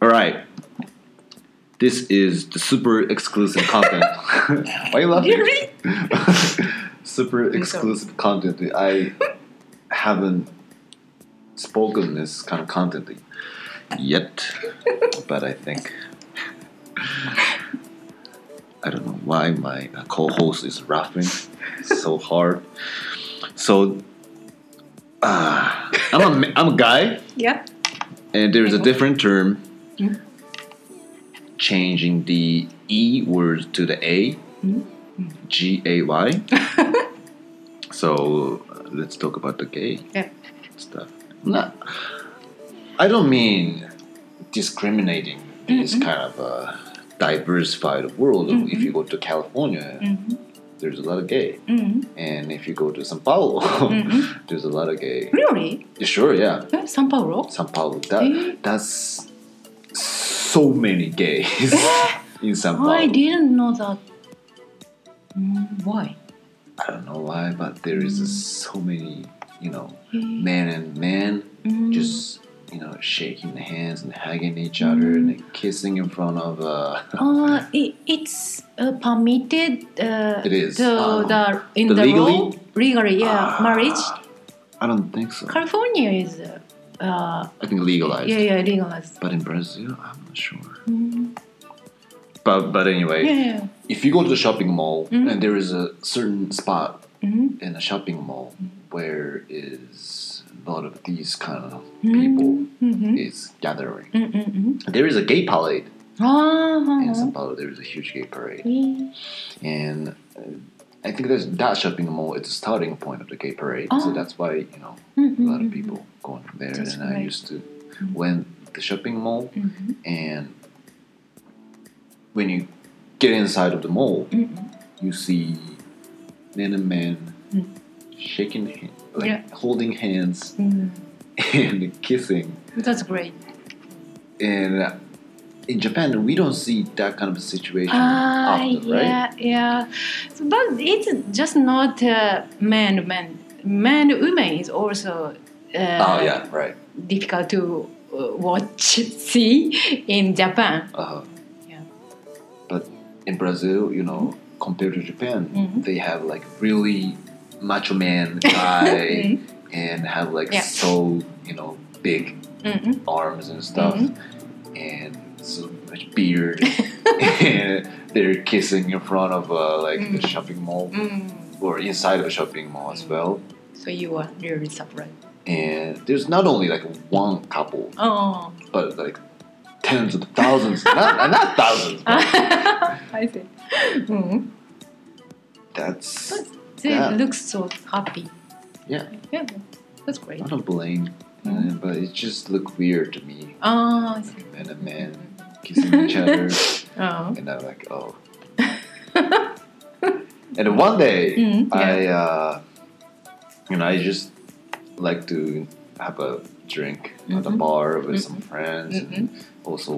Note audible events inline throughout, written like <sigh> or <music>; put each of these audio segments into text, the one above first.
All right. This is the super exclusive content. <laughs> Why you laughing? <laughs> Super exclusive content. I haven't spoken this kind of content yet, but I think I don't know why my uh, co-host is laughing so hard. So uh, I'm a I'm a guy, Yeah. and there's a different term Mm. changing the e word to the a, G A Y. <laughs> So uh, let's talk about the gay Yeah. stuff. No, I don't mean discriminating this kind of uh, diversified world. If you go to California, there's a lot of gay, Mm. and if you go to São Paulo, <laughs> there's a lot of gay. Really? Sure, yeah, San Paulo? São Paulo. That Eh? that's so many gays <laughs> in São Paulo. I didn't know that. Mm, why? I don't know why, but there is so many, you know, Mm. man and man Mm. just you know shaking hands and hugging each other and kissing in front of uh Uh, <laughs> it, it's uh, permitted. Uh, It is. The, Um, the in the the, legally? legally, yeah, Ah, marriage. I don't think so. California is, uh, I think legalized. yeah, yeah, legalized. But in Brazil, I'm not sure. Mm. But but anyway, Yeah, yeah. if you go to the shopping mall Mhm. and there is a certain spot Mhm. in a shopping mall where is a lot of these kind of Mhm. people Mhm. is gathering. There is a gay parade Ah, in Sao Paulo. There is a huge gay parade. and uh, I think there's that shopping mall is the starting point of the gay parade, so Oh. that's why you know Mm, a lot of people going from there. That's and I used to went the shopping mall, mm, mhm, and when you get inside of the mall, mm, mm. you see men and men Mm. shaking, hand, like Yeah. holding hands <laughs> and kissing. That's great. And uh, in Japan, we don't see that kind of situation Ah, often, right? yeah, yeah. So, but it's just not uh, man, man, man, woman is also uh, Oh yeah, right. difficult to uh, watch, <laughs> see in Japan. Uh-huh. Yeah. But in Brazil, you know, compared to Japan, Mhm. they have like really macho man guy <laughs> and have like Yeah. so you know big Mm-hmm. arms and stuff Mhm. and so much beard and they're kissing in front of uh, like the Mm. shopping mall Mm. or inside of a shopping mall as well. So you are really surprised. And there's not only like one couple, Oh, but like tens of thousands, not, not thousands. <laughs> I see. Mm. that's They Yeah. look so happy. yeah. Yeah, that's great. I don't blame, uh, but it just looked weird to me. Oh, I see. And man kissing each <laughs> other, Oh. and I'm like, oh. and one day, <laughs> Mm, I, uh, you know, I just like to have a drink at a Mhm. bar with Mhm. some friends, and also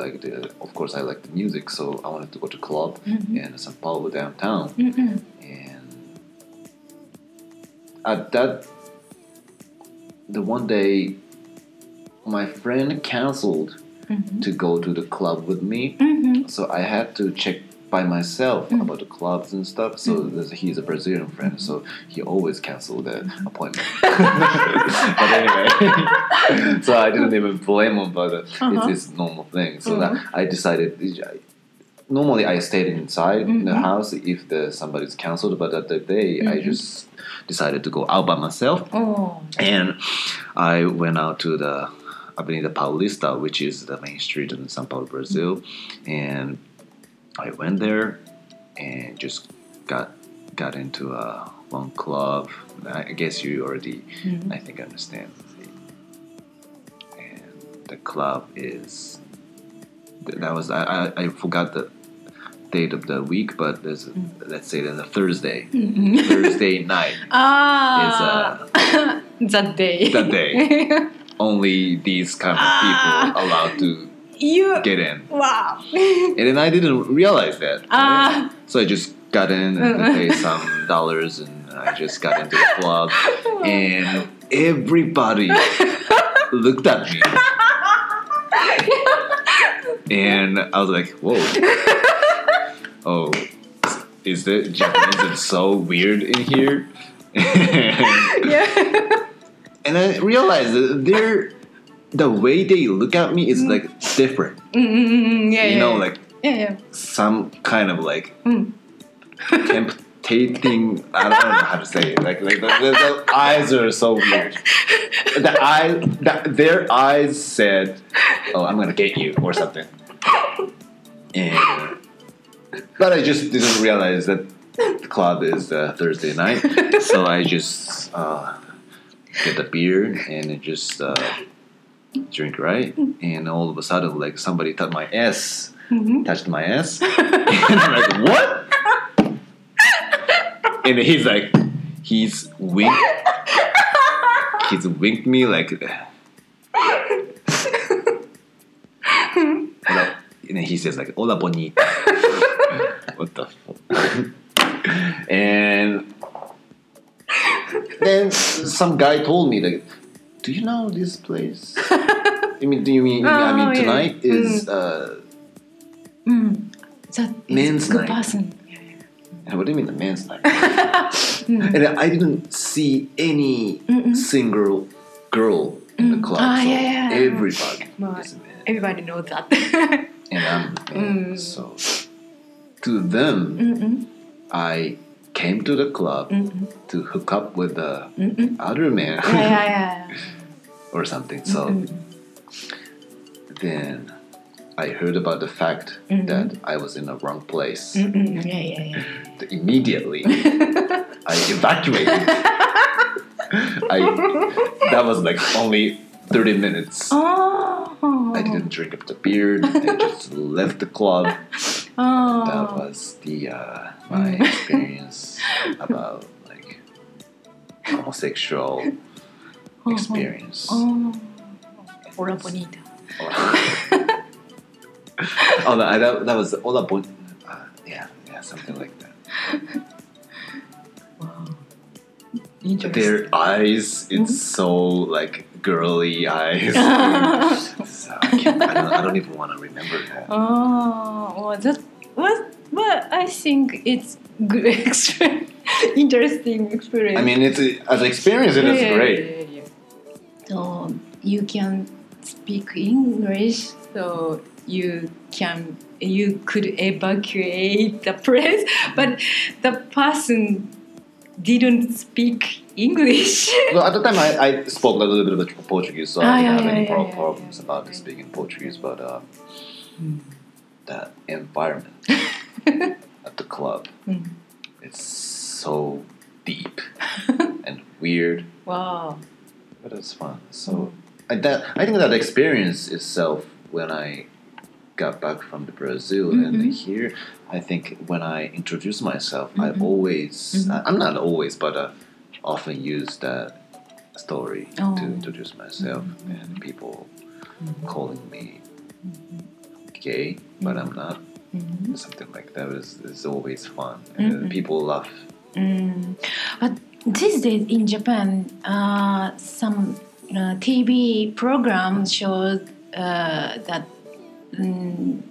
like the, of course, I like the music, so I wanted to go to club Mhm. in São Paulo downtown, Mm-mm. and at that the one day my friend canceled Mhm. to go to the club with me Mhm. so i had to check by myself Mm. about the clubs and stuff so there's- he's a brazilian friend so he always canceled the Mm-hmm. appointment <laughs> but anyway <laughs> so i didn't even blame him but uh, Uh-huh. it's this normal thing so Mhm. that i decided normally i stayed inside in the house if the somebody's canceled but that the day i Mhm. just decided to go out by myself Oh. and I went out to the Avenida Paulista, which is the main street in São Paulo, Brazil, and I went there and just got got into uh, one club. I guess you already, Mhm. I think, understand. And the club is that was I, I, forgot the date of the week, but there's let's say then a Thursday, Mhm. Thursday night. <laughs> Ah, <laughs> that day. That day. <laughs> only these kind of people Ah. allowed to you. get in. Wow. And then I didn't realize that. Ah. So I just got in and paid some dollars and I just got into the club <laughs> and everybody looked at me. and I was like, whoa. <laughs> oh, is the Japanese so weird in here? <laughs> yeah. And I realized that they're the way they look at me is like different. Mm-mm, <laughs> yeah. You yeah, know, yeah. like Yeah, yeah. some kind of like Mm. temptating. I don't know how to say it. Like, like the, the, the eyes are so weird. The eye, the, their eyes said, "Oh, I'm gonna get you" or something. And but I just didn't realize that the club is uh, Thursday night, <laughs> so I just uh, get the beer and just uh, drink right, and all of a sudden, like somebody touched my ass, Mhm. touched my ass, <laughs> and I'm like, what? and he's like, he's winked, he's winked me like, and then he says like, "Hola bonita." <laughs> what the fuck? <laughs> and then some guy told me like, "Do you know this place?" <laughs> I mean, do you mean? I Oh, mean, yeah. tonight is. Uh, Mm. That Men's good night. person. what do you mean the men's night? <laughs> Mm. and I didn't see any Mm-mm. single girl in the Mm. club. Ah, so yeah, yeah. everybody man. Everybody knows that. <laughs> and I'm man. Mm. So to them, Mm-mm. I came to the club Mm-mm. to hook up with the Mm-mm. other man Yeah, yeah, yeah. <laughs> or something. So Mm-mm. then I heard about the fact Mhm. that I was in the wrong place. Mm-mm. Yeah, yeah, yeah. <laughs> Immediately, <laughs> I evacuated. I that was like only thirty minutes. Oh. I didn't drink up the beer. I just left the club. Oh. That was the uh, my Mm. <laughs> experience about like homosexual experience. Oh. Hola bonita. oh, that, that, that was Ola Bon. Uh, yeah, yeah, something like that. Wow. Interesting. Their eyes, it's Mm-hmm. so like girly eyes. <laughs> so I, I, don't, I don't even want to remember that. Oh, well, that was, but I think it's good <laughs> experience, interesting experience. I mean, it's as an experience, it is Yeah, great. yeah, yeah, yeah. So you can speak English, so you can you could evacuate the place, but the person didn't speak English. <laughs> Well, at the time, I, I spoke a little bit of Portuguese, so Ah, I didn't yeah, have yeah, any yeah, pro- yeah, problems yeah. about speaking Portuguese. But uh, Mm. that environment <laughs> at the club, Mm. it's so deep <laughs> and weird, wow. but it's fun. So I, that, I think that experience itself, when I got back from the Brazil and Mhm. here, I think when I introduce myself, I Mhm. always, Mhm. I'm not always, but uh, often use that story Oh. to introduce myself, Mhm. and people Mhm. calling me gay, but I'm not. Mhm. Something like that is, is always fun. Mhm. And people laugh. Mm. But these days in Japan, uh, some uh, TV programs show uh, that mm,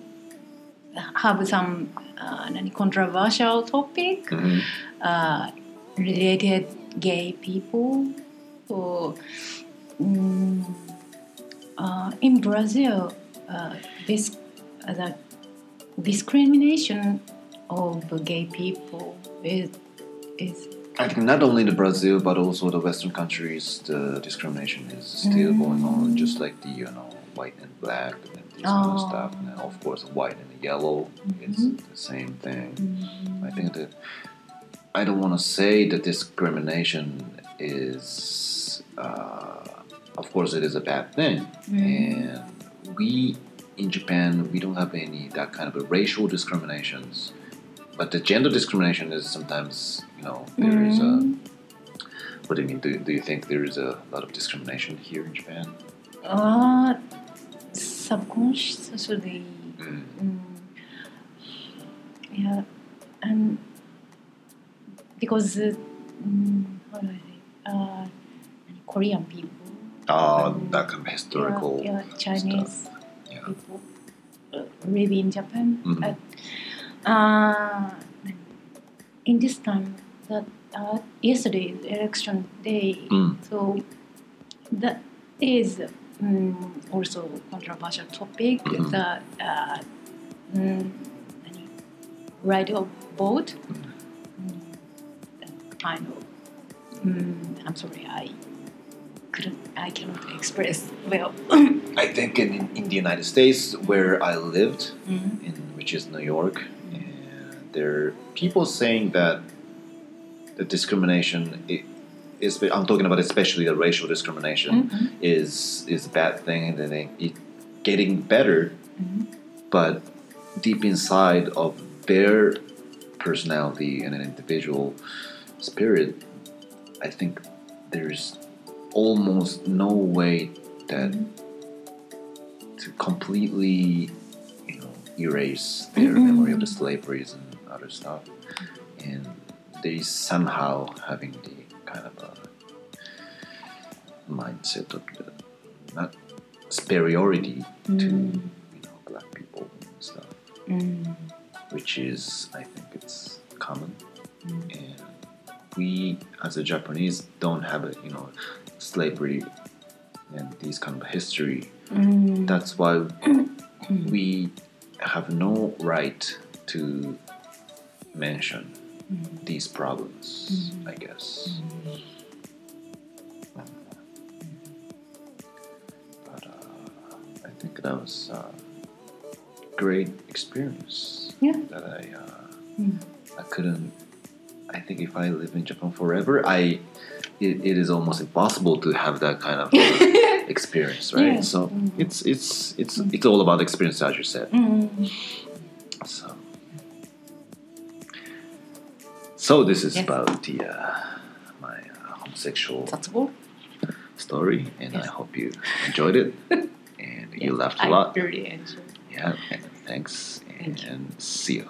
have some uh, controversial topic Mhm. uh, related gay people. So, uh, in Brazil, uh, this uh, the discrimination of gay people is is I think not only in Brazil, but also the Western countries, the discrimination is still going on, just like the you know white and black and this kind of Oh. stuff. And of course, white and yellow, it's Mhm. the same thing. I think that I don't want to say that discrimination is, uh, of course, it is a bad thing, and we in Japan we don't have any that kind of a racial discriminations, but the gender discrimination is sometimes you know there is a. Mm. What do you mean? Do, do you think there is a lot of discrimination here in Japan? uh, subconsciously. Mm. Mm, yeah, and because uh, mm, how do I say? Uh, Korean people. Oh, that kind of historical. Yeah, yeah Chinese Yeah. People. uh, live in Japan. Mhm. But, uh, in this time, that uh, yesterday is election day, Mm. so that is um, also controversial topic. Mhm. The uh, mm, right of vote. Mm, kind of. Mm, I'm sorry, I couldn't. I cannot express well. <clears throat> I think in, in the United States, where I lived, Mm. in which is New York, there are people saying that the discrimination i- is. I'm talking about especially the racial discrimination Mhm. is is a bad thing, and then it, it getting better, Mhm. but deep inside of their personality and an individual spirit, I think there's almost no way that to completely, you know, erase their Mhm. memory of the slaveries and other stuff, and they somehow having the kind of a mindset of the not superiority to Mm. you know black people and stuff, Mm. which is I think it's common, Mm. and we as a Japanese don't have a you know slavery and these kind of history. Mm. That's why Mm. <clears throat> we have no right to mention Mm. these problems. Mm. I guess. But uh, I think that was a great experience. Yeah. That I uh, Mm. I couldn't. I think if I live in Japan forever, I it, it is almost impossible to have that kind of <laughs> experience, right? Yeah. So Mm. it's it's it's Mm. it's all about experience, as you said. Mm. So, so this is Yes. about the uh, my uh, homosexual story, and I hope you enjoyed it <laughs> and you Yes, laughed a I lot. really enjoyed. Yeah, and thanks, Thank you. and see you.